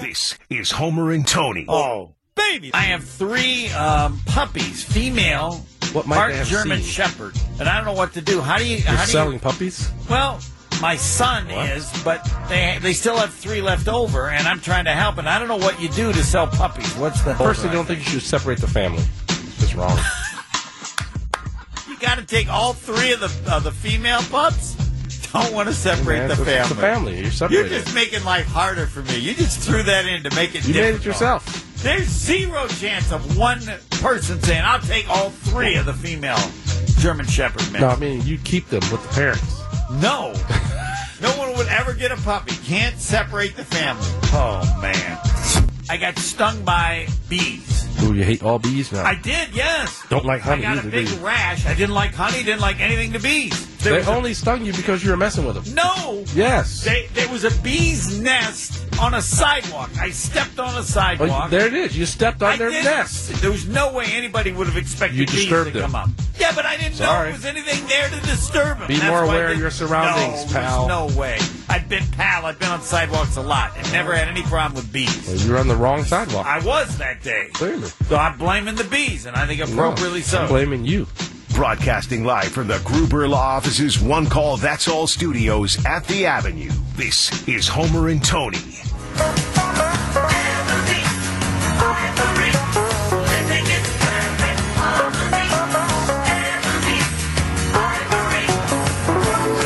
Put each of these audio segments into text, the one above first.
This is Homer and Tony. Oh, baby! I have three um, puppies, female, What might part they have German seen? Shepherd, and I don't know what to do. How do you? You're how do selling you? puppies? Well, my son is, but they they still have three left over, and I'm trying to help. And I don't know what you do to sell puppies. What's the Personally, don't think you should separate the family. It's wrong. you got to take all three of the of the female pups? I don't want to separate Man, the family. It's a family. You're You're just making life harder for me. You just threw that in to make it. you made it yourself. There's zero chance of one person saying, "I'll take all three of the female German Shepherd men." No, I mean you keep them with the parents. No. no one would ever get a puppy. Can't separate the family. Oh man. I got stung by bees. Ooh, you hate all bees now. I did, yes. don't like honey I got either, a big rash. I didn't like honey. Didn't like anything to bees. There They was a- only stung you because you were messing with them. no. Yes. They, there was a bee's nest on a sidewalk. I stepped on a Oh, sidewalk. there it is. You stepped on I their didn't- nest. There was no way anybody would have expected You bees disturbed to them. come up. Yeah, but I didn't know Sorry. there was anything there to disturb them. Be That's more why I aware of didn't- your surroundings, no, pal. There's no way. I've been pal. I've been on sidewalks a lot and never had any problem with bees. Well, you were on the wrong sidewalk. I was that day. Clearly. So I'm blaming the bees, and I think appropriately No, so. I'm blaming you. Broadcasting live from the Gruber Law Office's One Call That's All studios at the Avenue. This is Homer and Tony.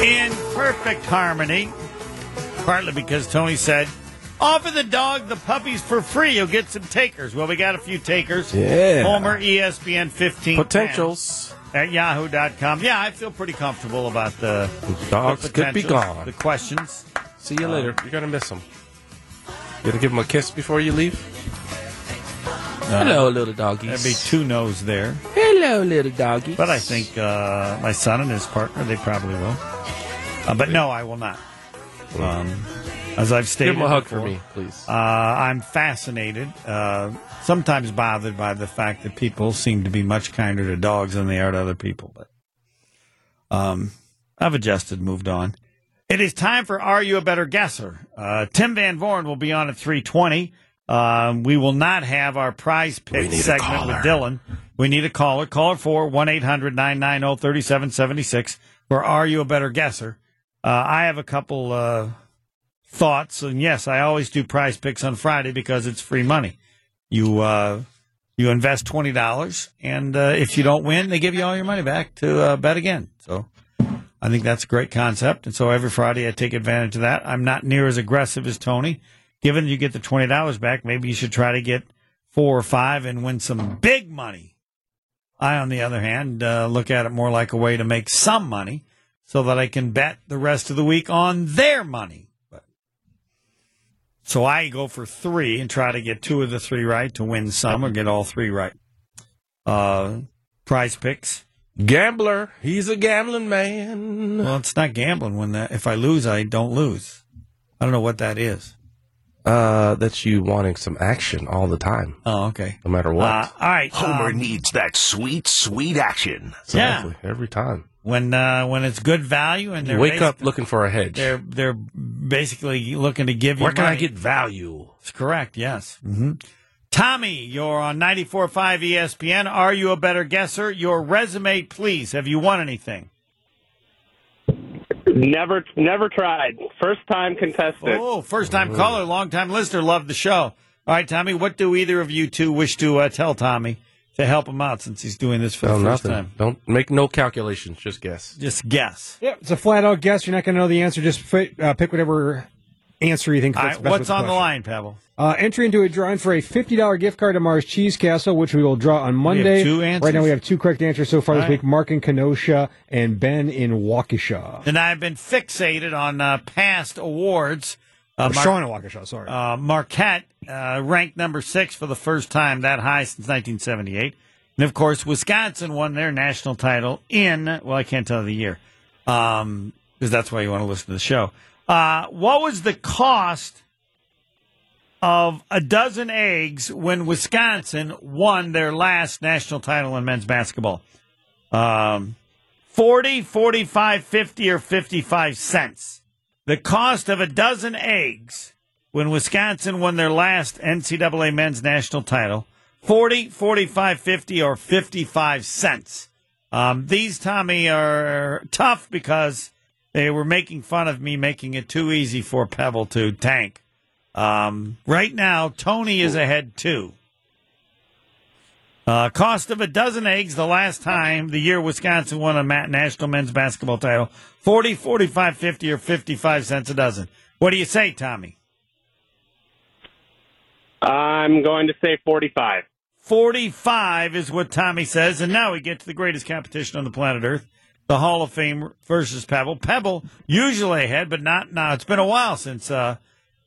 In perfect harmony, partly because Tony said, offer the dog the puppies for free. You'll get some takers. Well, we got a few takers. Yeah. Homer, ESPN 15. Potentials. At yahoo.com. Yeah, I feel pretty comfortable about the Dogs the could be gone. The questions. See you later. You're gonna miss them. You gonna give them a kiss before you leave? Hello, little doggies. There'd be two no's there. Hello, little doggies. But I think uh, my son and his partner, they probably will. Uh, but no, I will not. Um, as I've stated, give them a hug for me, please. Uh, I'm fascinated, uh, sometimes bothered by the fact that people seem to be much kinder to dogs than they are to other people. But um, I've adjusted, moved on. It is time for Are You a Better Guesser? Uh, Tim Van Vooren will be on at 320. Um, we will not have our prize pick segment with. Dylan. We need a caller. Caller for 1 800 990 3776 for Are You a Better Guesser? Uh, I have a couple uh, thoughts, and yes, I always do prize picks on Friday because it's free money. You uh, you invest twenty dollars, and uh, if you don't win, they give you all your money back to uh, bet again. So I think that's a great concept, and so every Friday I take advantage of that. I'm not near as aggressive as Tony. Given you get the twenty dollars back, maybe you should try to get four or five and win some big money. I, on the other hand, uh, look at it more like a way to make some money so that I can bet the rest of the week on their money. But, so I go for three and try to get two of the three right to win some or get all three right. Uh, prize picks. Gambler. He's a gambling man. Well, it's not gambling when that, if I lose, I don't lose. I don't know what that is. Uh, that's you wanting some action all the time, Oh, okay. no matter what. Uh, all right. Homer um, needs that sweet, sweet action. exactly. Every time. When uh, when it's good value and they're wake up looking for a hedge. They're they're basically looking to give you. Where can I get value? It's correct. Yes. hmm Tommy, you're on 94.5 ESPN. Are you a better guesser? Your resume, please. Have you won anything? Never, never tried. First time contestant. Oh, first time caller, long time listener. Love the show. All right, Tommy. What do either of you two wish to uh, tell Tommy to help him out since he's doing this for No, the first nothing. time? Don't make no calculations. Just guess. Just guess. Yeah, it's a flat out guess. You're not going to know the answer. Just fit, uh, pick whatever answer you think All fits right, best what's with the on the line, Pavel? Uh, entry into a drawing for a $50 gift card to Mars Cheese Castle, which we will draw on Monday. two answers? Right now we have two correct answers so far All this right. week. Mark in Kenosha and Ben in Waukesha. And I've been fixated on uh, past awards. Uh, Or Mar- Sean in Waukesha, sorry. uh, Marquette uh, ranked number six for the first time that high since 1978. And of course, Wisconsin won their national title in, well, I can't tell the year, because that's why you want to listen to the show. Uh, what was the cost of a dozen eggs when Wisconsin won their last national title in men's basketball? Um, 40, 45, 50, or 55 cents. The cost of a dozen eggs when Wisconsin won their last NCAA men's national title 40, 45, 50, or 55 cents. Um, these, Tommy, are tough because they were making fun of me making it too easy for Pebble to tank. Um, right now, Tony is ahead two. Uh, cost of a dozen eggs the last time the year Wisconsin won a national men's basketball title 40, 45, 50, or 55 cents a dozen. What do you say, Tommy? I'm going to say 45. 45 is what Tommy says. And now we get to the greatest competition on the planet Earth the Hall of Fame versus Pebble. Pebble usually ahead, but not now. It's been a while since uh,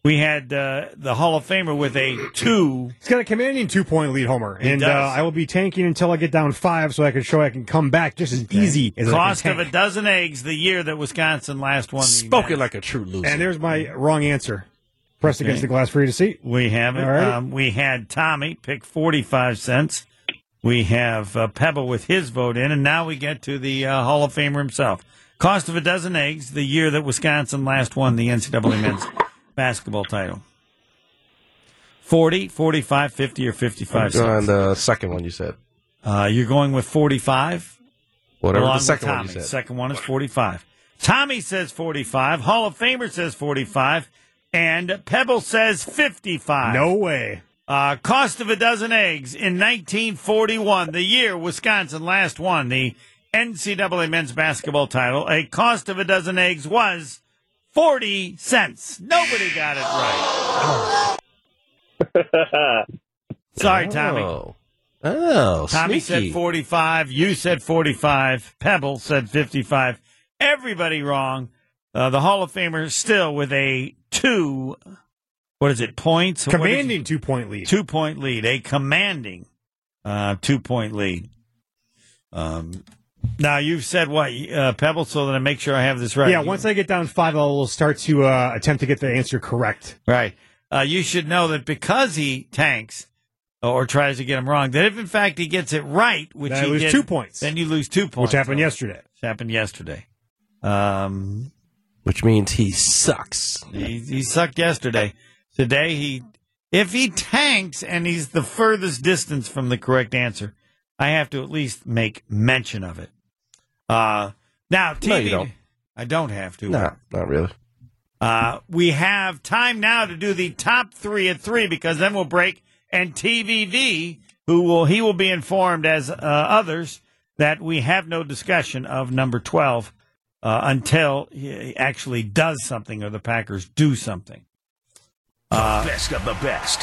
we had uh, the Hall of Famer with a two. He's got a commanding two point lead, Homer. He and uh, does. I will be tanking until I get down five so I can show I can come back just as easy as Cost I of a dozen eggs the year that Wisconsin last won. the Spoken match. like a true loser. And there's my wrong answer. Pressed Okay. against the glass for you to see. We have it. All right. Um, we had Tommy pick 45 cents. We have uh, Pebble with his vote in, and now we get to the uh, Hall of Famer himself. Cost of a dozen eggs the year that Wisconsin last won the NCAA men's basketball title. 40, 45, 50, or 55 on cents. the second one you said. Uh, you're going with 45? Whatever along the with second one Tommy. you said. Second one is 45. Tommy says 45. Hall of Famer says 45. And Pebble says 55. No way. Uh, cost of a dozen eggs in 1941, the year Wisconsin last won the NCAA men's basketball title. A cost of a dozen eggs was 40 cents. Nobody got it right. Sorry, Tommy. Oh, oh Tommy sneaky. said 45. You said 45. Pebble said 55. Everybody wrong. Uh, the Hall of Famer still with a two. What is it? Points. What is it? Commanding two point lead. two point lead, a commanding uh, two point lead. Um, now you've said what, uh, Pebble, so that I make sure I have this right. Yeah, once I get down five, I will start to uh, attempt to get the answer correct. right. Uh, you should know that because he tanks or tries to get him wrong, that if in fact he gets it right, which Then he lose did, two points. then you lose two points, Which happened So, yesterday. Which happened yesterday. Um, Which means he sucks. He, he sucked yesterday. Today, he if he tanks and he's the furthest distance from the correct answer, I have to at least make mention of it. Uh, now, TV, No, you don't. I don't have to. No, not really. Uh, we have time now to do the top three at three because then we'll break and TVV, who will he will be informed as uh, others that we have no discussion of number twelve uh, until he actually does something or the Packers do something. best of the best.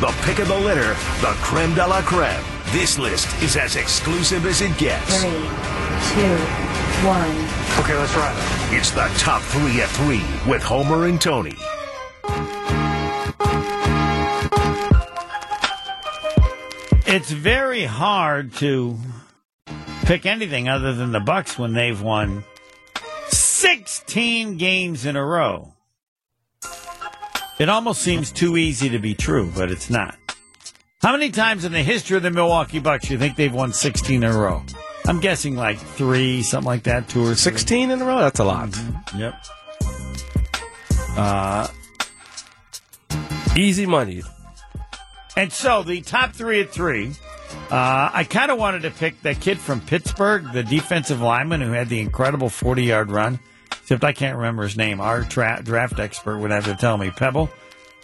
The pick of the litter, the creme de la creme. This list is as exclusive as it gets. Three, two, one. Okay, let's ride. It's the top three at three with Homer and Tony. It's very hard to pick anything other than the Bucks when they've won 16 games in a row. It almost seems too easy to be true, but it's not. How many times in the history of the Milwaukee Bucks do you think they've won 16 in a row? I'm guessing like three, something like that, two or three. 16 in a row? That's a lot. Yep. Uh, Easy money. And so the top three at three, uh, I kind of wanted to pick that kid from Pittsburgh, the defensive lineman who had the incredible 40 yard run. Except I can't remember his name. Our tra- draft expert would have to tell me. Pebble,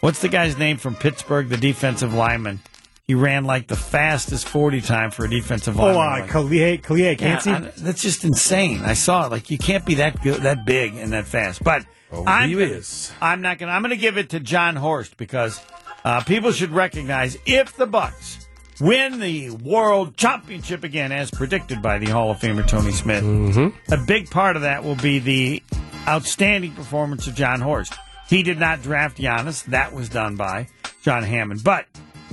what's the guy's name from Pittsburgh, the defensive lineman? He ran like the fastest 40 time for a defensive Oh, lineman. uh, Like- Kalie, Kalie, yeah, can't see. I- that's just insane. I saw it. Like you can't be that good, that big, and that fast. But Oh, I'm he gonna, is. I'm not gonna. I'm gonna give it to Jon Horst because uh, people should recognize if the Bucks win the World Championship again, as predicted by the Hall of Famer Tony Smith, mm-hmm. a big part of that will be the outstanding performance of Jon Horst. He did not draft Giannis; that was done by John Hammond, but.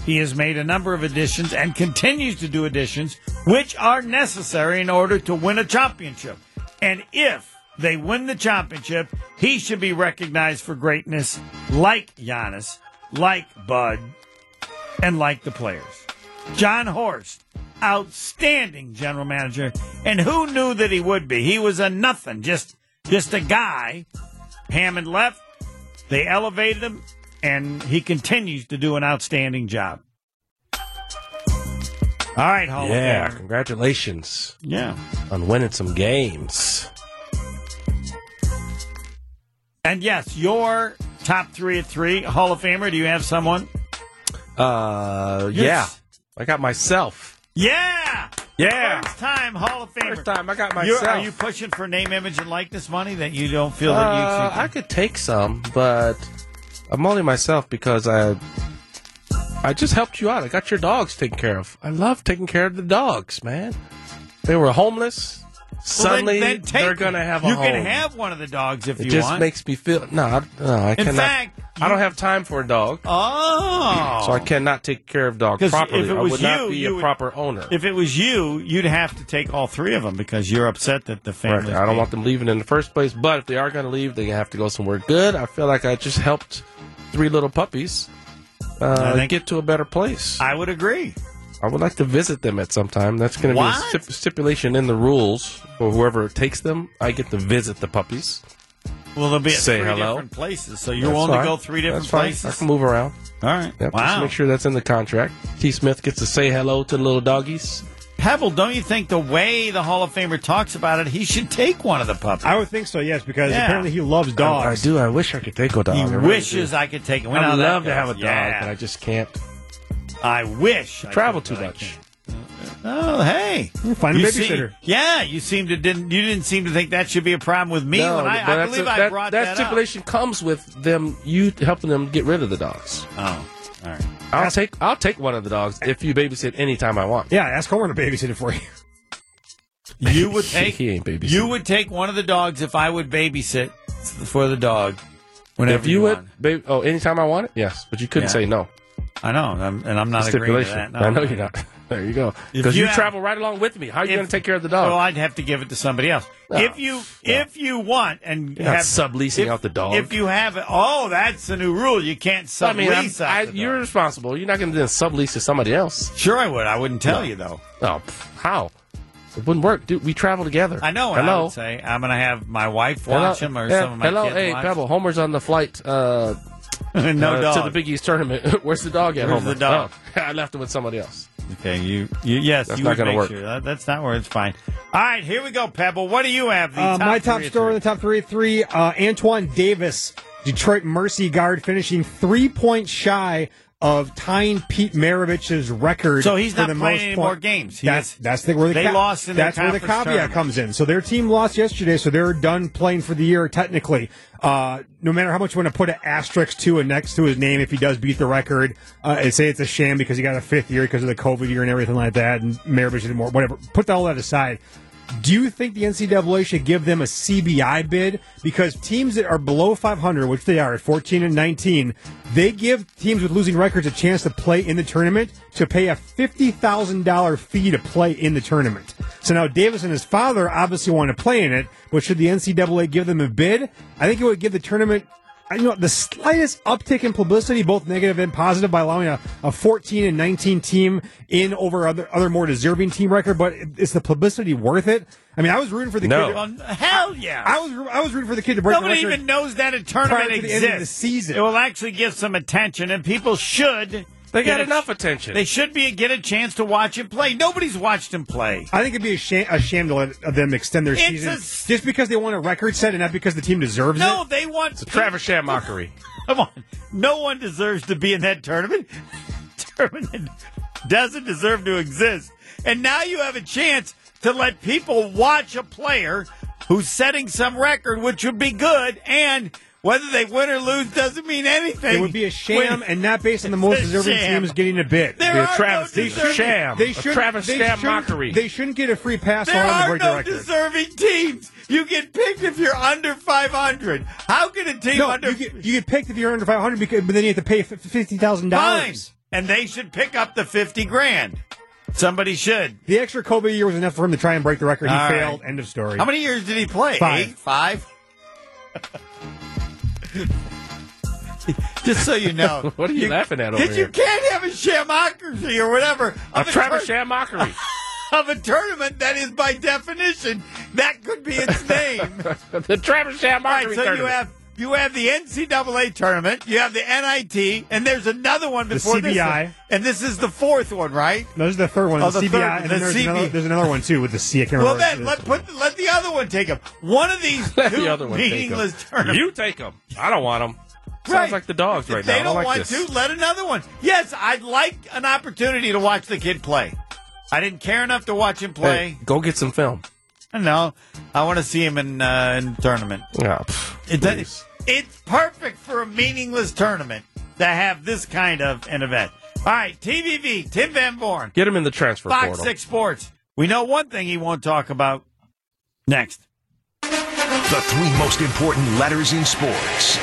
He has made a number of additions and continues to do additions, which are necessary in order to win a championship. And if they win the championship, he should be recognized for greatness like Giannis, like Bud, and like the players. Jon Horst, outstanding general manager, and who knew that he would be? He was a nothing, just just a guy Hammond left. They elevated him, and he continues to do an outstanding job. All right, Hall Yeah, of Famer. congratulations Yeah. on winning some games. And yes, your top three at three, Hall of Famer. Do you have someone? Uh, Yes. yeah, I got myself. Yeah. Yeah. First time Hall of Famer. First time I got You're- myself. are you pushing for name, image, and likeness money that you don't feel that you Uh, should? I could take some, but I'm only myself because I I just helped you out. I got your dogs taken care of. I love taking care of the dogs, man. They were homeless. Well, then- Suddenly, then take they're gonna have a You home. can have one of the dogs if you want. it you just want. makes me feel no. I, no, I In cannot. fact, I don't have time for a dog, oh, so I cannot take care of dogs properly. if it I was would not you, be you a would- proper owner. If it was you, you'd have to take all three of them because you're upset that the Right. family. I don't want them leaving in the first place, but if they are going to leave, they have to go somewhere good. I feel like I just helped three little puppies uh, I get to a better place. I would agree. I would like to visit them at some time. That's going to be a stip- stipulation in the rules for whoever takes them. I get to visit the puppies. Well, they'll be at Say three hello. different places, so you're That's willing fine. to go three different That's fine. places. I can move around. All right. Yep, Just wow. make sure that's in the contract. T. Smith gets to say hello to the little doggies. Pebble, don't you think the way the Hall of Famer talks about it, he should take one of the puppies? I would think so, yes, because Yeah. apparently he loves I, I do. I wish I could take a dog. he I really wishes do. I could take it. We I know would that love to have a goes. dog, Yeah. but I just can't. I wish. I Travel could, too much. can't. Oh, hey. Find a You babysitter. seem- yeah, you seem to didn't you didn't seem to think that should be a problem with me No, when I, but I that's believe a- I that, brought that that, stipulation comes with them you helping them get rid of the dogs. Oh, all right. I'll take I'll take one of the dogs if you babysit anytime I want. Yeah, ask Homer to babysit it for you. You would take He ain't babysitting. you would take one of the dogs if I would babysit for the dog. Whenever if you, would, want. baby, oh, anytime I want it, yes, but you couldn't Yeah. say no. I know, and I'm, and I'm not agreeing to that. No, I know you're not. There you go. Because you you, have- travel right along with me. How are you going to take care of the dog? Well, I'd have to give it to somebody else. No. If you if you want and You're have subleasing if- out the dog. If you have it, oh, that's the new rule. You can't I mean, sublease. out I, the you're responsible. You're not going to sublease to somebody else. sure I would. I wouldn't tell No. you though. Oh, how? It wouldn't work, dude. We travel together. I know. And I Hello. would say I'm going to have my wife Hello? watch him or Yeah, some of my hello, kids hey, watch. Pebble. Homer's on the flight uh, no uh, dog. to the Big East tournament. Where's the dog at, Where's Homer? the dog? Oh, I left it with somebody else. Okay, you, you yes, That's you not would gonna make work. sure. That, that's not where it's fine. All right, here we go, Pebble. What do you have? The Uh, my top three story in the top three three uh, Antoine Davis, Detroit Mercy guard, finishing three points shy of tying Pete Maravich's record. So he's for not the playing most any point- more games. He That's is- that's the, where the they lost in that's where the caveat tournament. comes in. So their team lost yesterday, so they're done playing for the year technically. Uh, no matter how much you want to put an asterisk to and next to his name, if he does beat the record, uh, and say it's a sham because he got a fifth year because of the COVID year and everything like that, and Maravich did more, whatever. Put all that aside. Do you think the NCAA should give them a CBI bid? Because teams that are below 500, which they are at 14 and 19, they give teams with losing records a chance to play in the tournament to pay a $50,000 fee to play in the tournament. So now Davis and his father obviously want to play in it, but should the NCAA give them a bid? I think it would give the tournament you know the slightest uptick in publicity, both negative and positive, by allowing a, a 14 and 19 team in over other other more deserving team record. But is the publicity worth it? I mean, I was rooting for the No. kid. Well, hell yeah. I was I was rooting for the kid to break Nobody the even knows that a tournament prior to the exists. end of the season. It will actually give some attention, and people should. They got get a- enough attention. They should be get a chance to watch him play. Nobody's watched him play. I think it'd be a sham, a sham to let them extend their It's season a s- just because they want a record set and not because the team deserves it. No, it. they want It's a Travis Sham mockery. Come on, no one deserves to be in that tournament. tournament doesn't deserve to exist, and now you have a chance to let people watch a player who's setting some record, which would be good, and. Whether they win or lose doesn't mean anything. It would be a sham When- and not based on the most deserving sham. teams getting a bid. There are Travis no a deserving- sham. They a should Travis they Sham shouldn't- mockery. They shouldn't get a free pass There allowed are break no the deserving teams. You get picked if you're under 500. How can a team No, under you get, you get picked if you're under 500, because, but then you have to pay f- fifty thousand fine? dollars. And they should pick up the 50 grand. Somebody should. The extra COVID year was enough for him to try and break the record. He All right. failed. End of story. How many years did he play? Five. Eight? Five? Just so you know. What are you laughing at over Because you can't have a shamocracy or whatever A of a, Travis tur- of a tournament that is by definition that could be its name. the Travis Sham right, so you tournament. have you have the NCAA tournament, you have the NIT, and there's another one before this CBI. one. And this is the fourth one, right? No, this is the third one. Oh, the the CBI, third- and the then there's, CB. another, there's another one too with the C. I can't Well, remember. then let put let the other one take them. One of these Let two the other one take 'em. meaningless tournaments. You take them. I don't want them. Sounds Right. like the dogs right if they now. I don't like want this. to, let another one. Yes, I'd like an opportunity to watch the kid play. I didn't care enough to watch him play. Hey, go get some film. No, I want to see him in uh, in tournament. Yeah, pff, It, please. It's perfect for a meaningless tournament to have this kind of an event. All right, TVV, Tim Van Vooren, Get him in the transfer Fox portal. 6 Sports. We know one thing he won't talk about next. The three most important letters in sports.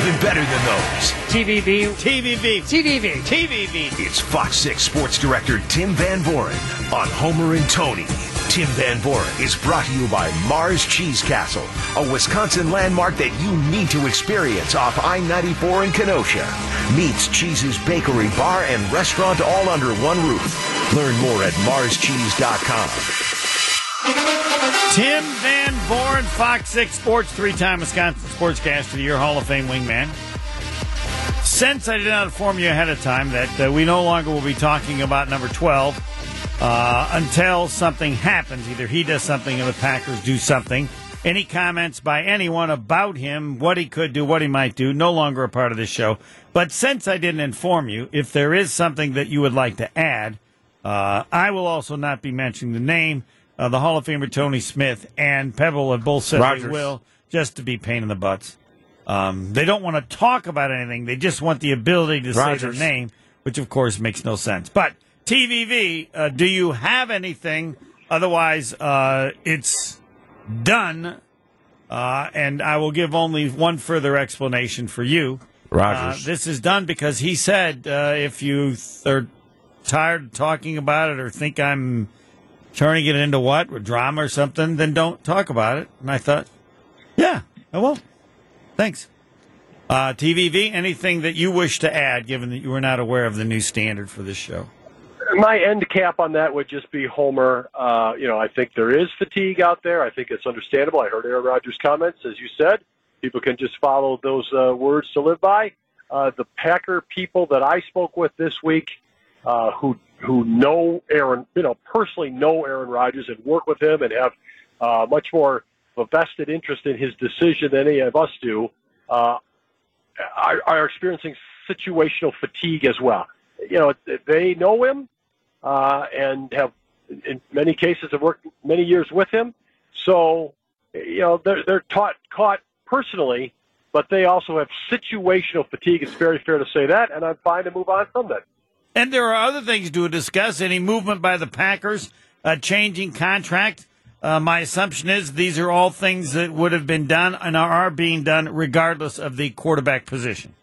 Even better than those, TVV, TVV, TVV, TVV. it's Fox 6 Sports Director Tim Van Vooren on Homer and Tony. Tim Van Vooren is brought to you by Mars Cheese Castle, a Wisconsin landmark that you need to experience off I 94 in Kenosha. Meets Cheese's Bakery, Bar, and Restaurant all under one roof. Learn more at marscheese.com. Tim Van Vooren, Fox 6 Sports, three time Wisconsin Sportscaster of the Year, Hall of Fame wingman. Since I did not inform you ahead of time that uh, we no longer will be talking about number 12 uh, until something happens, either he does something or the Packers do something. Any comments by anyone about him, what he could do, what he might do, no longer a part of this show. But since I didn't inform you, if there is something that you would like to add, uh, I will also not be mentioning the name. Uh, the Hall of Famer Tony Smith and Pebble have both said Rodgers. they will, just to be pain in the butts. Um, they don't want to talk about anything. They just want the ability to say their name, which of course makes no sense. But TVV, uh, do you have anything? Otherwise, uh, it's done. Uh, and I will give only one further explanation for you. Rodgers. Uh, this is done because he said uh, if you th- are tired of talking about it or think I'm turning it into what, drama or something, then don't talk about it. And I thought, yeah, I won't. Thanks. Uh, TVV, anything that you wish to add, given that you were not aware of the new standard for this show? My end cap on that would just be Homer. Uh, you know, I think there is fatigue out there. I think it's understandable. I heard Aaron Rodgers' comments, as you said. People can just follow those uh, words to live by. Uh, the Packer people that I spoke with this week, uh, who who know Aaron, you know, personally know Aaron Rodgers and work with him and have uh, much more of a vested interest in his decision than any of us do, uh, are, are experiencing situational fatigue as well. You know, they know him uh, and have, in many cases, have worked many years with him. So, you know, they're, they're taught, caught personally, but they also have situational fatigue. It's very fair to say that, and I'm fine to move on from that. And there are other things to discuss. Any movement by the Packers, a changing contract. Uh, my assumption is these are all things that would have been done and are being done regardless of the quarterback position.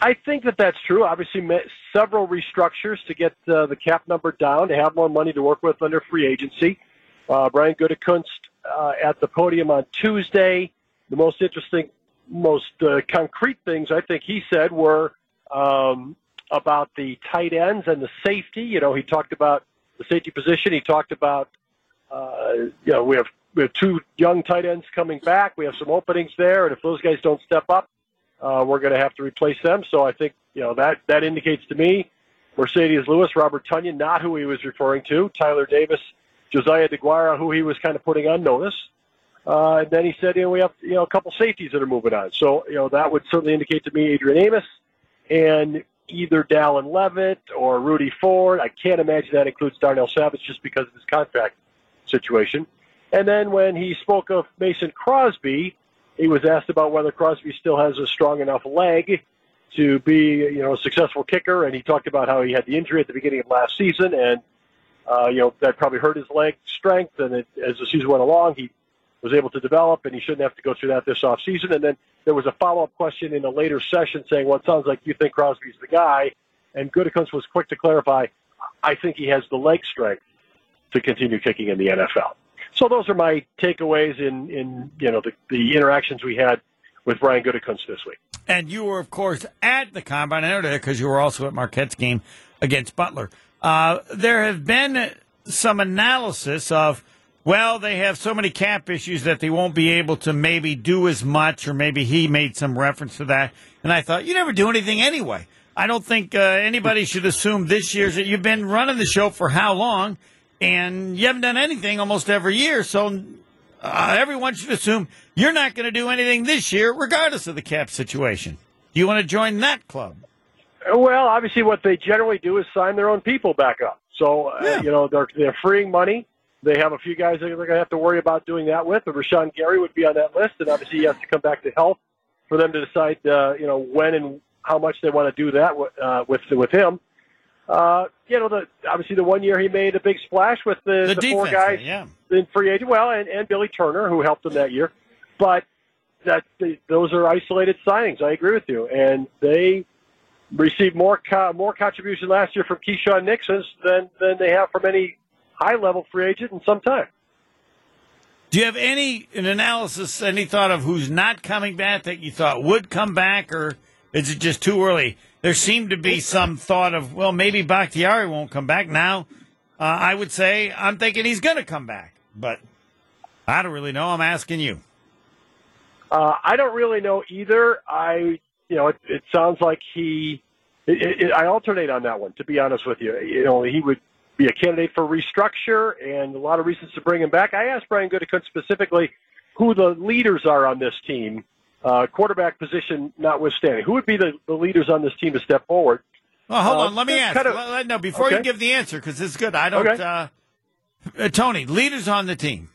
I think that that's true. Obviously, several restructures to get uh, the cap number down, to have more money to work with under free agency. Uh, Brian Gutekunst uh, at the podium on Tuesday. The most interesting, most uh, concrete things I think he said were um, about the tight ends and the safety. You know, he talked about the safety position. He talked about, uh, you know, we have we have two young tight ends coming back. We have some openings there, and if those guys don't step up, uh, we're going to have to replace them. So I think you know that that indicates to me Marcedes Lewis, Robert Tonyan, not who he was referring to, Tyler Davis, Josiah Deguara, who he was kind of putting on notice. Uh, and then he said, you know, we have you know a couple safeties that are moving on. So you know that would certainly indicate to me Adrian Amos and either Dallin Leavitt or Rudy Ford. I can't imagine that includes Darnell Savage just because of his contract situation. And then when he spoke of Mason Crosby, he was asked about whether Crosby still has a strong enough leg to be, you know, a successful kicker, and he talked about how he had the injury at the beginning of last season, and uh, you know that probably hurt his leg strength, and it, as the season went along, he was able to develop, and he shouldn't have to go through that this off season. And then there was a follow up question in a later session saying, "Well, it sounds like you think Crosby's the guy," and Gutekunst was quick to clarify, "I think he has the leg strength to continue kicking in the NFL." So those are my takeaways in, in you know the, the interactions we had with Brian Gutekunst this week. And you were, of course, at the combine. I know that because you were also at Marquette's game against Butler. Uh, there have been some analysis of well, they have so many cap issues that they won't be able to maybe do as much, or maybe he made some reference to that. And I thought, you never do anything anyway. I don't think uh, anybody should assume this year's that you've been running the show for how long, and you haven't done anything almost every year. So uh, everyone should assume you're not going to do anything this year, regardless of the cap situation. Do you want to join that club? Well, obviously, what they generally do is sign their own people back up. So, uh, Yeah. you know, they're they're freeing money. They have a few guys that they're going to have to worry about doing that with. And Rashan Gary would be on that list, and obviously he has to come back to health for them to decide, uh, you know, when and how much they want to do that uh, with with him. Uh, you know, the obviously the one year he made a big splash with the, The the, four guys yeah. in free agent. Well, and, and Billy Turner, who helped him that year. But that the, those are isolated signings. I agree with you, and they received more co- more contribution last year from Keisean Nixon than than they have from any high level free agent in some time. Do you have any an analysis, any thought of who's not coming back that you thought would come back, or is it just too early? There seemed to be some thought of, well, maybe Bakhtiari won't come back. Now, uh, I would say I'm thinking he's going to come back, but I don't really know. I'm asking you. Uh, I don't really know either. I, you know, it, it sounds like he. It, it, I alternate on that one, to be honest with you. You know, he would be a candidate for restructure, and a lot of reasons to bring him back. I asked Brian Gutekunst specifically who the leaders are on this team, uh, quarterback position notwithstanding. Who would be the, the leaders on this team to step forward? Well, hold Uh, on. Let me that's ask. kind of- Let- let- no, before you give the answer, because it's good. I don't. Okay. Uh, uh, Tony, leaders on the team.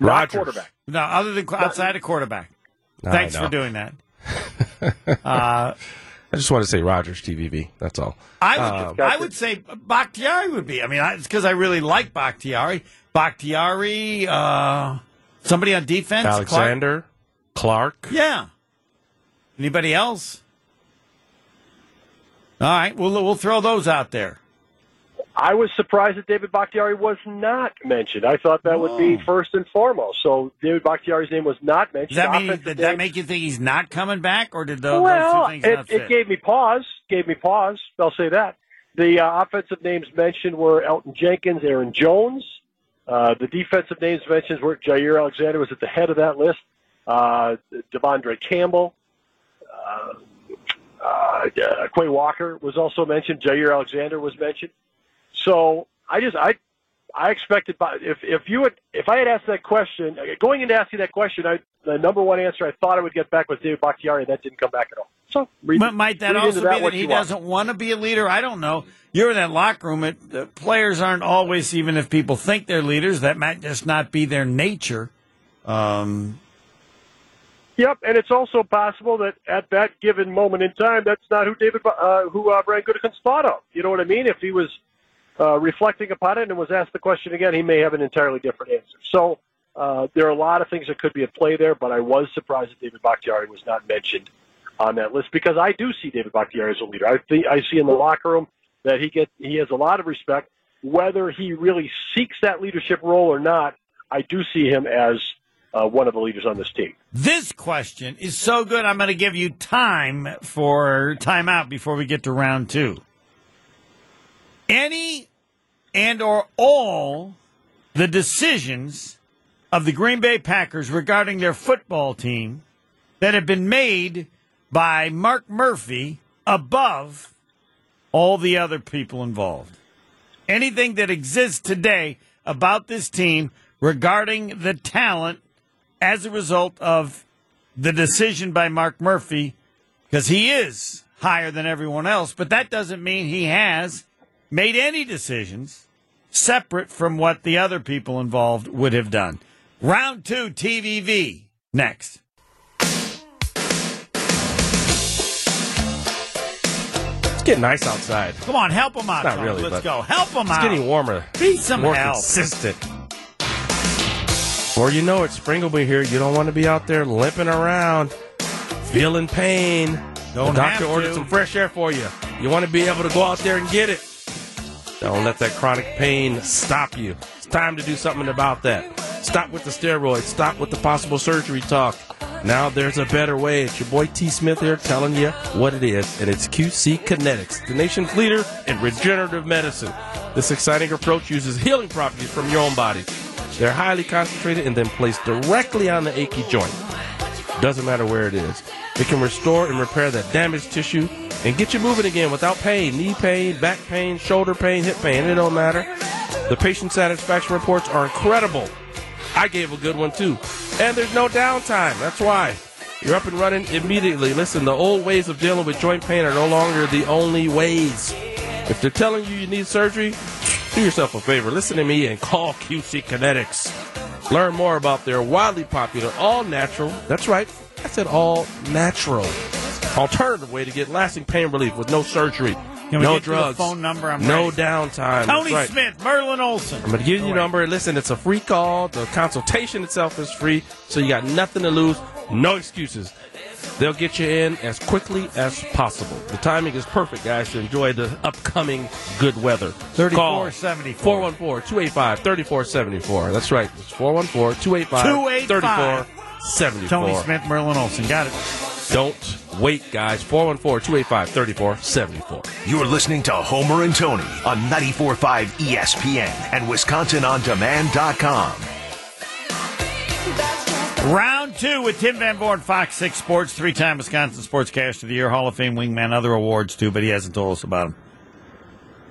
Not Rodgers. quarterback. No, other than outside of quarterback. I Thanks for doing that. uh, I just want to say Rodgers TVV. That's all. I would, Um, I would say Bakhtiari would be. I mean, I, it's because I really like Bakhtiari. Bakhtiari, uh, somebody on defense, Clark? Alexander, Clark. Yeah. Anybody else? All right, we'll we'll throw those out there. I was surprised that David Bakhtiari was not mentioned. I thought that would be first and foremost. So David Bakhtiari's name was not mentioned. Does that mean Offensive did that make you think he's not coming back, or did those, those well, two things it, not fit? it gave me pause. Gave me pause. I'll say that. The uh, offensive names mentioned were Elgton Jenkins, Aaron Jones. Uh, the defensive names mentioned were Jaire Alexander was at the head of that list. Uh, De'Vondre Campbell, uh, uh, Quay Walker was also mentioned. Jaire Alexander was mentioned. So I just I I expected if if you had if I had asked that question going into asking that question, I the number one answer I thought I would get back was David Bakhtiari, and that didn't come back at all. So read, might that also into be that he doesn't want to be a leader? I don't know. You're in that locker room. It, the players aren't always, even if people think they're leaders, that might just not be their nature. Um, Yep, and it's also possible that at that given moment in time, that's not who David, uh, who uh, Brian Gutekunst thought of. You know what I mean? If he was uh, reflecting upon it and was asked the question again, he may have an entirely different answer. So uh, there are a lot of things that could be at play there, but I was surprised that David Bakhtiari was not mentioned on that list because I do see David Bakhtiari as a leader. I think I see in the locker room that he get he has a lot of respect. Whether he really seeks that leadership role or not, I do see him as uh, one of the leaders on this team. this question is so good. I'm going to give you time for timeout before we get to round two. Any and or all the decisions of the Green Bay Packers regarding their football team that have been made by Mark Murphy above all the other people involved. Anything that exists today about this team regarding the talent as a result of the decision by Mark Murphy, because he is higher than everyone else, but that doesn't mean he has made any decisions separate from what the other people involved would have done. Round two, TVV, next. It's getting nice outside. Come on, help him out. Not Tony. really, Let's but go. Help him It's out. getting warmer. Be some more help. consistent. Or you know it, spring will be here. You don't want to be out there limping around, feeling pain. Don't the have doctor ordered some fresh air for you. You want to be able to go out there and get it. Don't let that chronic pain stop you. It's time to do something about that. Stop with the steroids. Stop with the possible surgery talk. Now there's a better way. It's your boy T. Smith here telling you what it is, and it's QC Kinetics, the nation's leader in regenerative medicine. This exciting approach uses healing properties from your own body. They're highly concentrated and then placed directly on the achy joint. Doesn't matter where it is. It can restore and repair that damaged tissue and get you moving again without pain, knee pain, back pain, shoulder pain, hip pain. It don't matter. The patient satisfaction reports are incredible. I gave a good one too. And there's no downtime. That's why. You're up and running immediately. Listen, the old ways of dealing with joint pain are no longer the only ways. If they're telling you you need surgery, do yourself a favor. Listen to me and call QC Kinetics. Learn more about their wildly popular all natural, that's right, I said all natural, alternative way to get lasting pain relief with no surgery, Can we no get to the drugs, phone number? I'm no ready. downtime. Tony right. Smith, Merlin Olsen. I'm going to give you the number. Listen, it's a free call. The consultation itself is free, so you got nothing to lose. No excuses. They'll get you in as quickly as possible. The timing is perfect, guys, to enjoy the upcoming good weather. 3474. 414-285-3474. That's right. It's 414-285-3474. Tony Smith, Merlin Olsen. Got it. Don't wait, guys. 414-285-3474. You're listening to Homer and Tony on 94.5 ESPN and WisconsinOnDemand.com. Round two with Tim Van Vooren, Fox 6 Sports, three time Wisconsin Sportscaster of the Year, Hall of Fame wingman, other awards too, but he hasn't told us about them.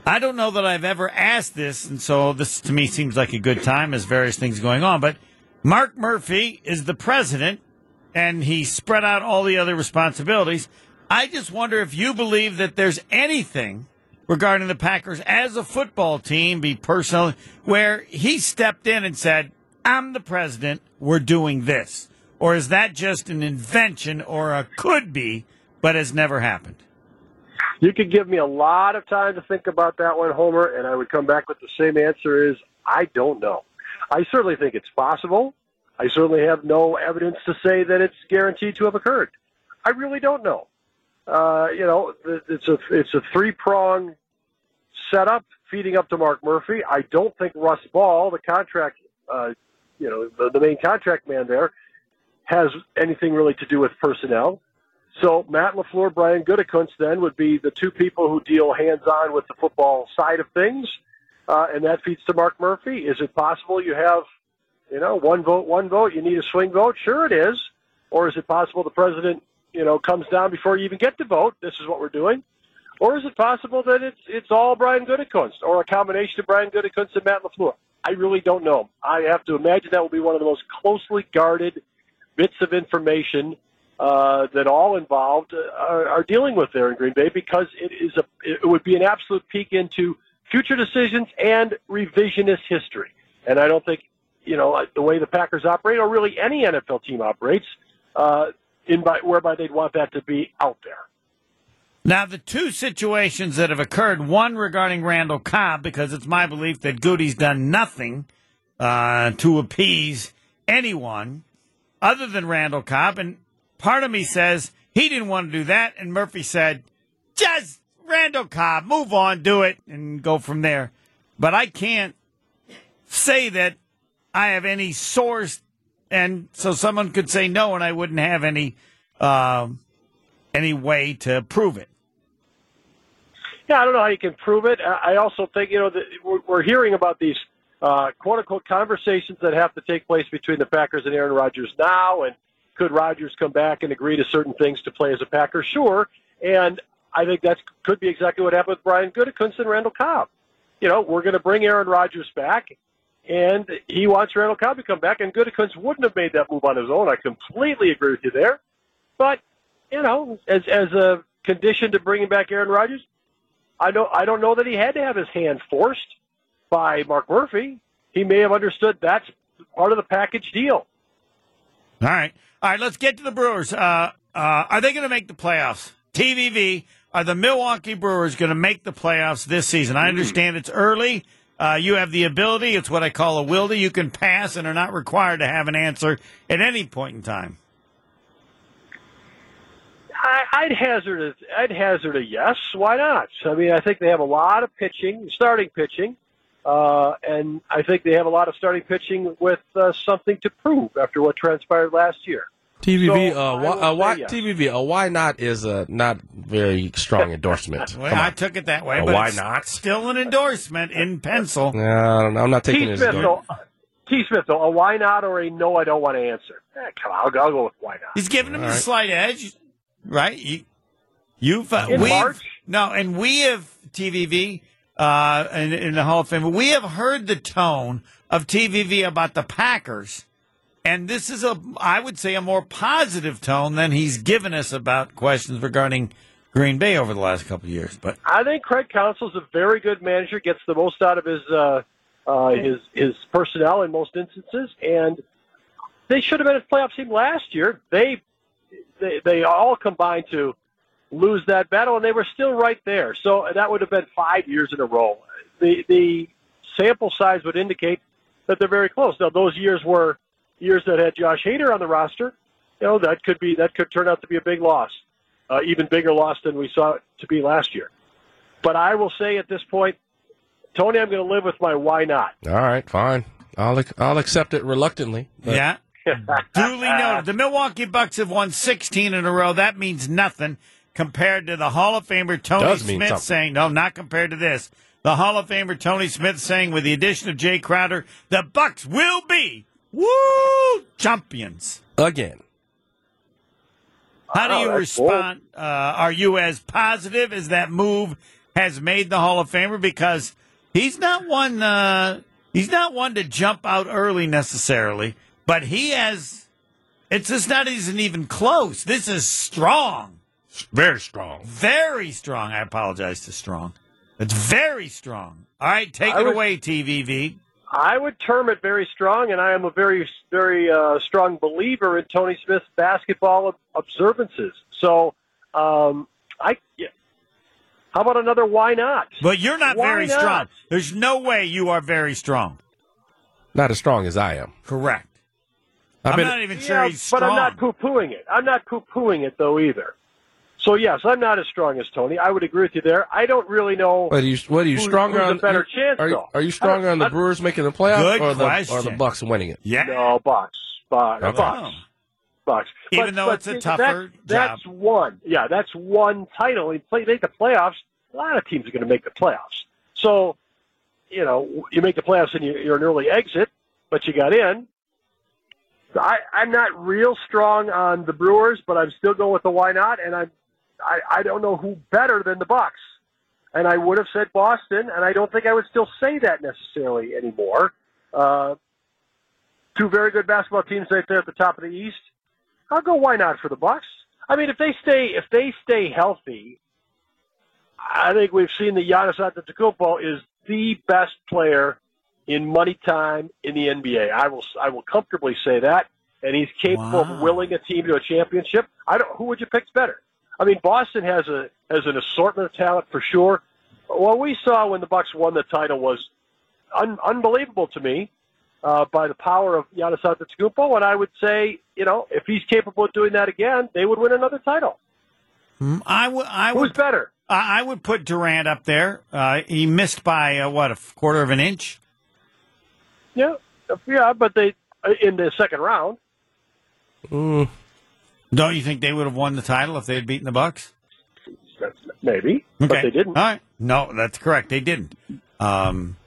I don't know that I've ever asked this, and so this to me seems like a good time as various things going on. But Mark Murphy is the president, and he spread out all the other responsibilities. I just wonder if you believe that there's anything regarding the Packers as a football team, be personal, where he stepped in and said, I'm the president, we're doing this. Or is that just an invention or a could be, but has never happened? You could give me a lot of time to think about that one, Homer, and I would come back with the same answer is I don't know. I certainly think it's possible. I certainly have no evidence to say that it's guaranteed to have occurred. I really don't know. Uh, you know, it's a it's a three prong setup feeding up to Mark Murphy. I don't think Russ Ball, the contract, uh, you know, the, the main contract man there, has anything really to do with personnel. So Matt LaFleur, Brian Gutekunst then would be the two people who deal hands-on with the football side of things, uh, and that feeds to Mark Murphy. Is it possible you have, you know, one vote, one vote? You need a swing vote? Sure, it is. Or is it possible the president, you know, comes down before you even get to vote? This is what we're doing. Or is it possible that it's it's all Brian Gutekunst or a combination of Brian Gutekunst and Matt LaFleur? I really don't know. I have to imagine that will be one of the most closely guarded bits of information uh, that all involved are, are dealing with there in Green Bay because it is a it would be an absolute peek into future decisions and revisionist history. And I don't think you know the way the Packers operate, or really any NFL team operates, uh, in by, whereby they'd want that to be out there. Now, the two situations that have occurred, one regarding Randall Cobb, because it's my belief that Goody's done nothing uh, to appease anyone other than Randall Cobb. And part of me says he didn't want to do that. And Murphy said, just Randall Cobb, move on, do it, and go from there. But I can't say that I have any source. And so someone could say no, and I wouldn't have any. Um, any way to prove it. Yeah, I don't know how you can prove it. I also think you know that we're, we're hearing about these uh, quote unquote conversations that have to take place between the Packers and Aaron Rodgers now, and could Rodgers come back and agree to certain things to play as a Packer? Sure, and I think that could be exactly what happened with Brian Gutekunst and Randall Cobb. You know, we're going to bring Aaron Rodgers back, and he wants Randall Cobb to come back, and Gutekunst wouldn't have made that move on his own. I completely agree with you there, but you know, as as a condition to bringing back Aaron Rodgers, I don't I don't know that he had to have his hand forced by Mark Murphy. He may have understood that's part of the package deal. All right. All right, let's get to the Brewers. Uh, uh, are they going to make the playoffs? TVV, are the Milwaukee Brewers going to make the playoffs this season? I understand it's early. Uh, you have the ability. It's what I call a wildy. You can pass and are not required to have an answer at any point in time. I, I'd hazard a, I'd hazard a yes. Why not? I mean, I think they have a lot of pitching, starting pitching, uh, and I think they have a lot of starting pitching with uh, something to prove after what transpired last year. TVV, So, uh, why, uh, why, say yes. TVV, a why not is a not very strong endorsement. Well, I took it that way, Uh, but why it's not? Still an endorsement in pencil. No, I don't know. I'm not taking T. this. Smith, though, T. Smith, though, a why not or a no, I don't want to answer. Eh, come on, I'll, I'll go with why not. He's giving him All the right. slight edge, right? You, you've uh, In we've- March? no, and we have TVV uh, in, in the Hall of Fame. We have heard the tone of TVV about the Packers, and this is a, I would say, a more positive tone than he's given us about questions regarding Green Bay over the last couple of years. But I think Craig Counsell's a very good manager, gets the most out of his uh, uh, his his personnel in most instances, and they should have been a playoff team last year. They they they all combined to lose that battle, and they were still right there. So that would have been five years in a row. The the sample size would indicate that they're very close. Now those years were years that had Josh Hader on the roster. You know that could be that could turn out to be a big loss, uh, even bigger loss than we saw it to be last year. But I will say at this point, Tony, I'm going to live with my why not. All right, fine. I'll I'll accept it reluctantly. but- yeah. Duly noted. The Milwaukee Bucks have won 16 in a row. That means nothing compared to the Hall of Famer Tony Smith something. saying, no, not compared to this. The Hall of Famer Tony Smith saying, with the addition of Jae Crowder, the Bucks will be woo champions. Again, How do you that's bold. respond? Uh, are you as positive as that move has made the Hall of Famer? Because he's not one. Uh, he's not one to jump out early necessarily, but he has. It's just not isn't even close. This is strong, very strong. very strong. I apologize to strong. It's very strong. All right, take I it was- away, TVV. I would term it very strong, and I am a very, very uh, strong believer in Tony Smith's basketball observances. So, um, I. Yeah. How about another why not? But you're not Why very not? strong. There's no way you are very strong. Not as strong as I am. Correct. I've I'm been, not even Yeah, sure he's strong. but I'm not poo-pooing it. I'm not poo-pooing it though either. So yes, I'm not as strong as Tony. I would agree with you there. I don't really know. what are you? What are you Who's- stronger who's a on? better chance, are, you, are you stronger on the I- Brewers making the playoffs Good or the or the Bucks winning it? Yeah. No, Bucks, Bucks, Okay. Bucks, oh. Bucks. Even But- though but it's a see, tougher that, That's one. Yeah, that's one title. You play make the playoffs. A lot of teams are going to make the playoffs. So, you know, you make the playoffs and you- you're an early exit, but you got in. I, I'm not real strong on the Brewers, but I'm still going with the why not, and I'm I, I don't know who better than the Bucks. And I would have said Boston, and I don't think I would still say that necessarily anymore. Uh, two very good basketball teams right there at the top of the East. I'll go why not for the Bucks. I mean, if they stay if they stay healthy, I think we've seen that Giannis Antetokounmpo is the best player in money time in the NBA. I will I will comfortably say that, and he's capable Wow. of willing a team to a championship. I don't. Who would you pick better? I mean, Boston has a has an assortment of talent for sure. What we saw when the Bucks won the title was un- unbelievable to me uh, by the power of Giannis Antetokounmpo, and I would say, you know, if he's capable of doing that again, they would win another title. I would. I Who's would. better? I I would put Durant up there. Uh, he missed by uh, what a quarter of an inch. Yeah, yeah, but they in the second round. Mm, Don't you think they would have won the title if they had beaten the Bucks? That's, maybe, but they didn't. All right. No, that's correct. They didn't. Um,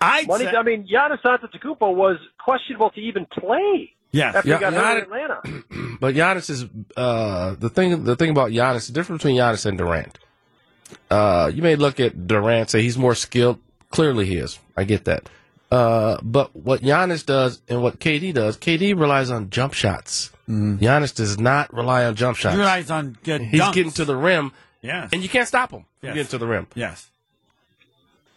I Money, I mean, Giannis Antetokounmpo was questionable to even play yes. after Yeah, he got hurt in Giannis- Atlanta. but Giannis is uh, the thing. The thing about Giannis, the difference between Giannis and Durant. Uh, you may look at Durant say he's more skilled. Clearly, he is. I get that. Uh, but what Giannis does and what KD does, KD relies on jump shots. Giannis does not rely on jump shots. He relies on good He's dunks. getting to the rim, yes. and you can't stop him from Yes. getting to the rim. yes.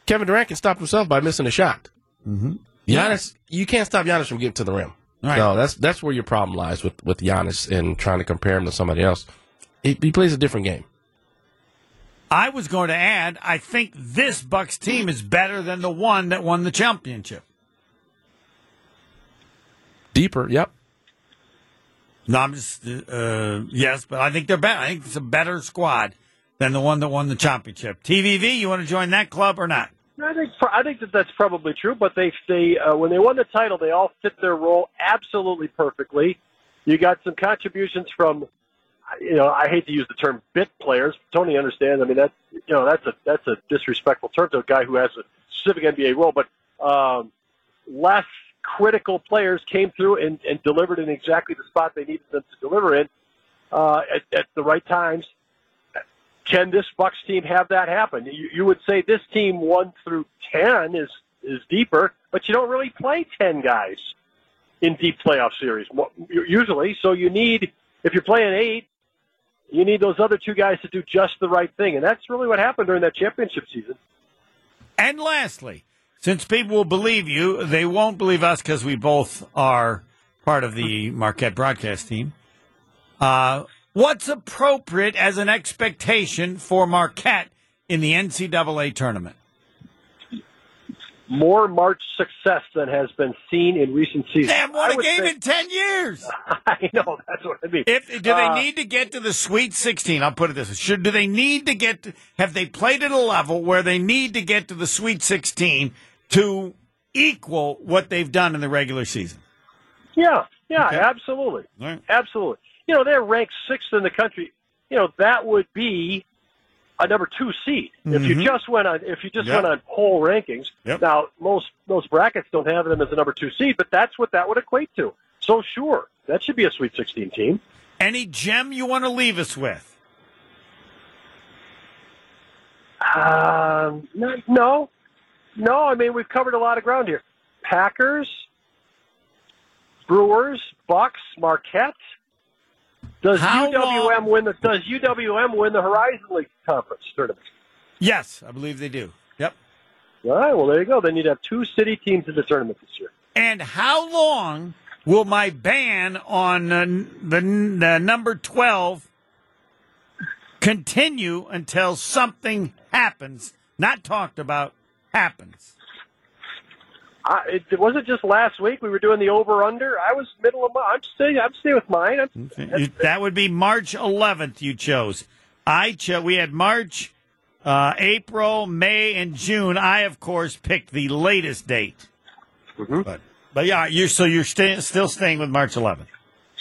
Kevin Durant can stop himself by missing a shot. Mm-hmm. Giannis, you can't stop Giannis from getting to the rim. Right. No, that's that's where your problem lies with with Giannis and trying to compare him to somebody else. He, he plays a different game. I was going to add. I think this Bucks team is better than the one that won the championship. Deeper, yep. No, I'm just uh, yes, but I think they're better. I think it's a better squad than the one that won the championship. TVV, you want to join that club or not? I think I think that that's probably true. But they they uh, when they won the title, they all fit their role absolutely perfectly. You got some contributions from, you know, I hate to use the term bit players. Tony understands. I mean, that's you know, that's a that's a disrespectful term to a guy who has a specific NBA role, but um, less critical players came through and, and delivered in exactly the spot they needed them to deliver in uh, at, at the right times. Can this Bucks team have that happen? You, you would say this team one through ten is is deeper, but you don't really play ten guys in deep playoff series usually. So you need if you're playing eight, you need those other two guys to do just the right thing, and that's really what happened during that championship season. And lastly, since people will believe you, they won't believe us because we both are part of the Marquette broadcast team. Uh, what's appropriate as an expectation for Marquette in the NCAA tournament? More March success than has been seen in recent seasons. They haven't won a game say- in 10 years. I know that's what I mean. If do they Uh, need to get to the Sweet 16? I'll put it this way: Should do they need to get? To, have they played at a level where they need to get to the Sweet 16 to equal what they've done in the regular season? Yeah, yeah, Okay. absolutely, right. absolutely. You know, they're ranked sixth in the country. You know, that would be a number two seed if you Mhm. just went on if you just Yep. went on poll rankings. Yep. Now, most most brackets don't have them as a number two seed, but that's what that would equate to. So, sure, that should be a Sweet 16 team. Any gem you want to leave us with? Um, no, no, no. I mean, we've covered a lot of ground here. Packers, Brewers, Bucks, Marquette. Does How UWM win the Does UWM win the Horizon League conference tournament? Yes, I believe they do. Yep. All right. Well, there you go. Then you'd have two city teams in the tournament this year. And how long will my ban on uh, the, the number 12 continue until something happens? Not talked about, happens. I, it wasn't just last week. We were doing the over under. I was middle of. my- I'm staying. I'm staying with mine. I'm, You- that would be March 11th. You chose. I chose. We had March, uh, April, May, and June. I, of course, picked the latest date. But, but yeah, you're so you're staying still staying with March 11th.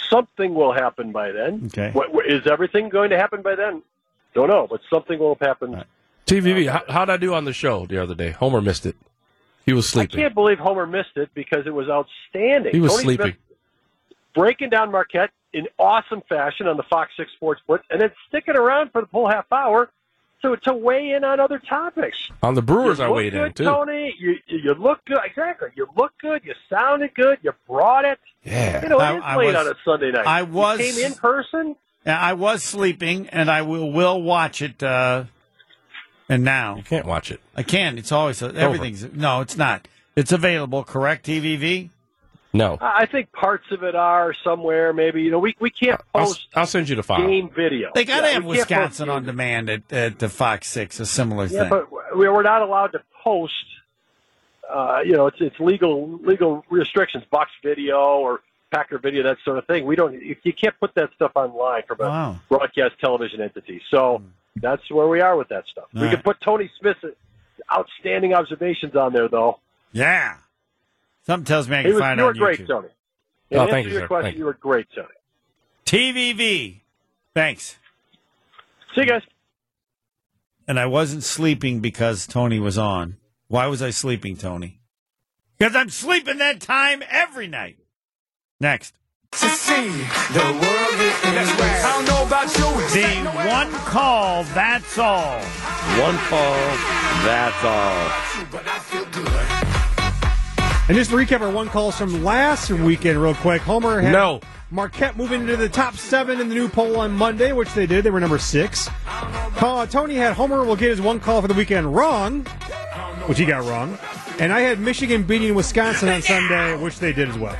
something will happen by then. Okay. What, what- is everything going to happen by then? Don't know, but something will happen. TVV, how, how'd I do on the show the other day? Homer missed it. He was sleeping. I can't believe Homer missed it because it was outstanding. He was Tony sleeping. Smith breaking down Marquette in awesome fashion on the Fox Six Sports Split, and then sticking around for the full half hour to to weigh in on other topics. On the Brewers, you I weighed good, in too. Tony. You you look good. Exactly. You look good. You sounded good. You brought it. Yeah. You know, I- it is I late was- on a Sunday night. I You was- came in person. I was sleeping, and I will will watch it. Uh, and now You Can't watch it. I can. It's always everything's. No, it's not. It's available. Correct, TVV. No. I I think parts of it are somewhere. Maybe you know we we can't I'll, post I'll send you the file. game video. They got to Yeah, have we can't post Wisconsin on demand at, at the Fox Six. A similar Yeah, thing. but we- we're not allowed to post. Uh, you know, it's it's legal legal restrictions, Bucks video or Packer video, that sort of thing. We don't. You you can't put that stuff online from a Wow. broadcast television entity. So that's where we are with that stuff. All we right. can put Tony Smith's outstanding observations on there, though. yeah. Something tells me I He can was, find you it were great, YouTube. Tony. Oh, In Oh, answer thank to you, your sir. question, Thank you. you were great, Tony. TVV. Thanks. See you guys. And I wasn't sleeping because Tony was on. Why was I sleeping, Tony? Because I'm sleeping that time every night. Next. To see the world is I don't know about you. The one call, that's all. One call, that's all. but I feel good. And just to recap our one calls from last weekend, real quick. Homer had No. Marquette moving into the top seven in the new poll on Monday, which they did. They were number six. Uh, Tony had Homer will get his one call for the weekend wrong, which he got wrong. And I had Michigan beating Wisconsin on Sunday, which they did as well.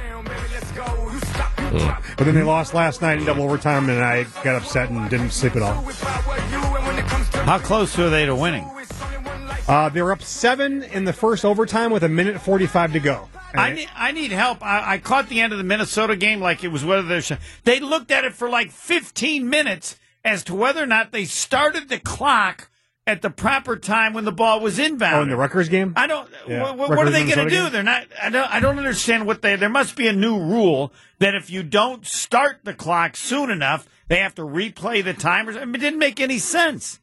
But then they lost last night in double overtime, and I got upset and didn't sleep at all. How close are they to winning? Uh, they were up seven in the first overtime with a minute 45 to go. I need, I need help. I, I caught the end of the Minnesota game like it was whether they're. sh- They looked at it for like 15 minutes as to whether or not they started the clock at the proper time when the ball was inbound. Oh, in the Rutgers game? I don't. Yeah. What, what are they going to do? game? They're not. I don't. I don't understand what they. There must be a new rule that if you don't start the clock soon enough, they have to replay the timers. I mean, it didn't make any sense.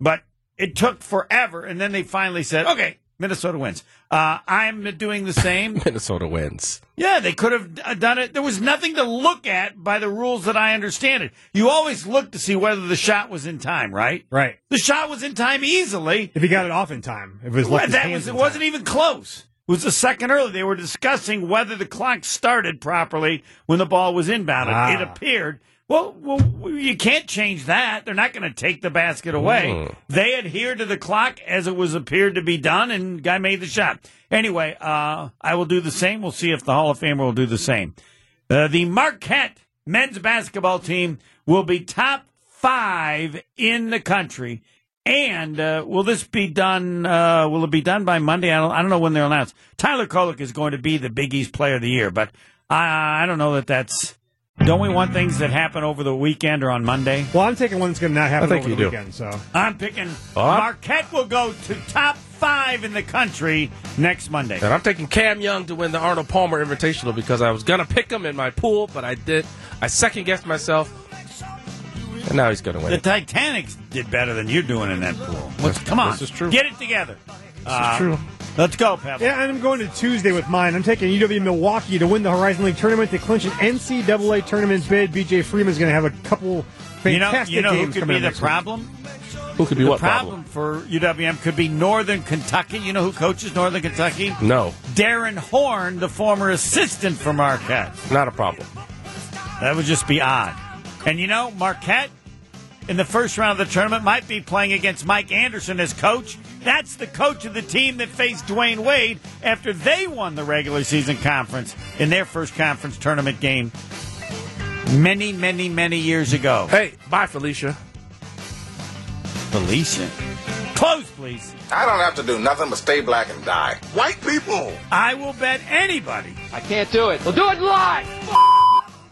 But it took forever, and then they finally said, "Okay, Minnesota wins." Uh, I'm doing the same. Minnesota wins. Yeah, they could have done it. There was nothing to look at by the rules that I understand it. You always look to see whether the shot was in time, right? Right. The shot was in time easily. If he got it off in time, if it was left his that was it wasn't even close. It was a second early. They were discussing whether the clock started properly when the ball was inbounded. Ah. It appeared. Well, well, you can't change that. They're not going to take the basket away. Mm. They adhered to the clock as it was appeared to be done, and guy made the shot. Anyway, uh, I will do the same. We'll see if the Hall of Famer will do the same. Uh, the Marquette men's basketball team will be top five in the country. And uh, will this be done? Uh, will it be done by Monday? I don't, I don't know when they'll announce. Tyler Kolek is going to be the Big East Player of the Year, but I, I don't know that that's. Don't we want things that happen over the weekend or on Monday? Well, I'm taking one that's going to not happen I think over you the do. weekend. So I'm picking Marquette will go to top five in the country next Monday. And I'm taking Cam Young to win the Arnold Palmer Invitational because I was gonna pick him in my pool, but I did. I second guessed myself, and now he's gonna win. The it. Titanics did better than you're doing in that pool. What's, come on, this is true. Get it together. This is true. Uh, Let's go, Pebble. yeah, and I'm going to Tuesday with mine. I'm taking UW Milwaukee to win the Horizon League tournament to clinch an NCAA tournament bid. BJ Freeman's going to have a couple You know, fantastic you know who games could be the next week. problem? Who could be The what problem, problem? for UWM could be Northern Kentucky. You know who coaches Northern Kentucky? No, Darrin Horn, the former assistant for Marquette. not a problem. That would just be odd. And you know, Marquette in the first round of the tournament might be playing against Mike Anderson as coach. That's the coach of the team that faced Dwyane Wade after they won the regular season conference in their first conference tournament game many, many, many years ago. Hey, bye, Felicia. Felicia. Close, please. I don't have to do nothing but stay black and die. White people! I will bet anybody. I can't do it. We'll do it live.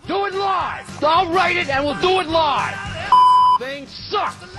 Do it live. I'll write it and we'll do it live. Thing sucks.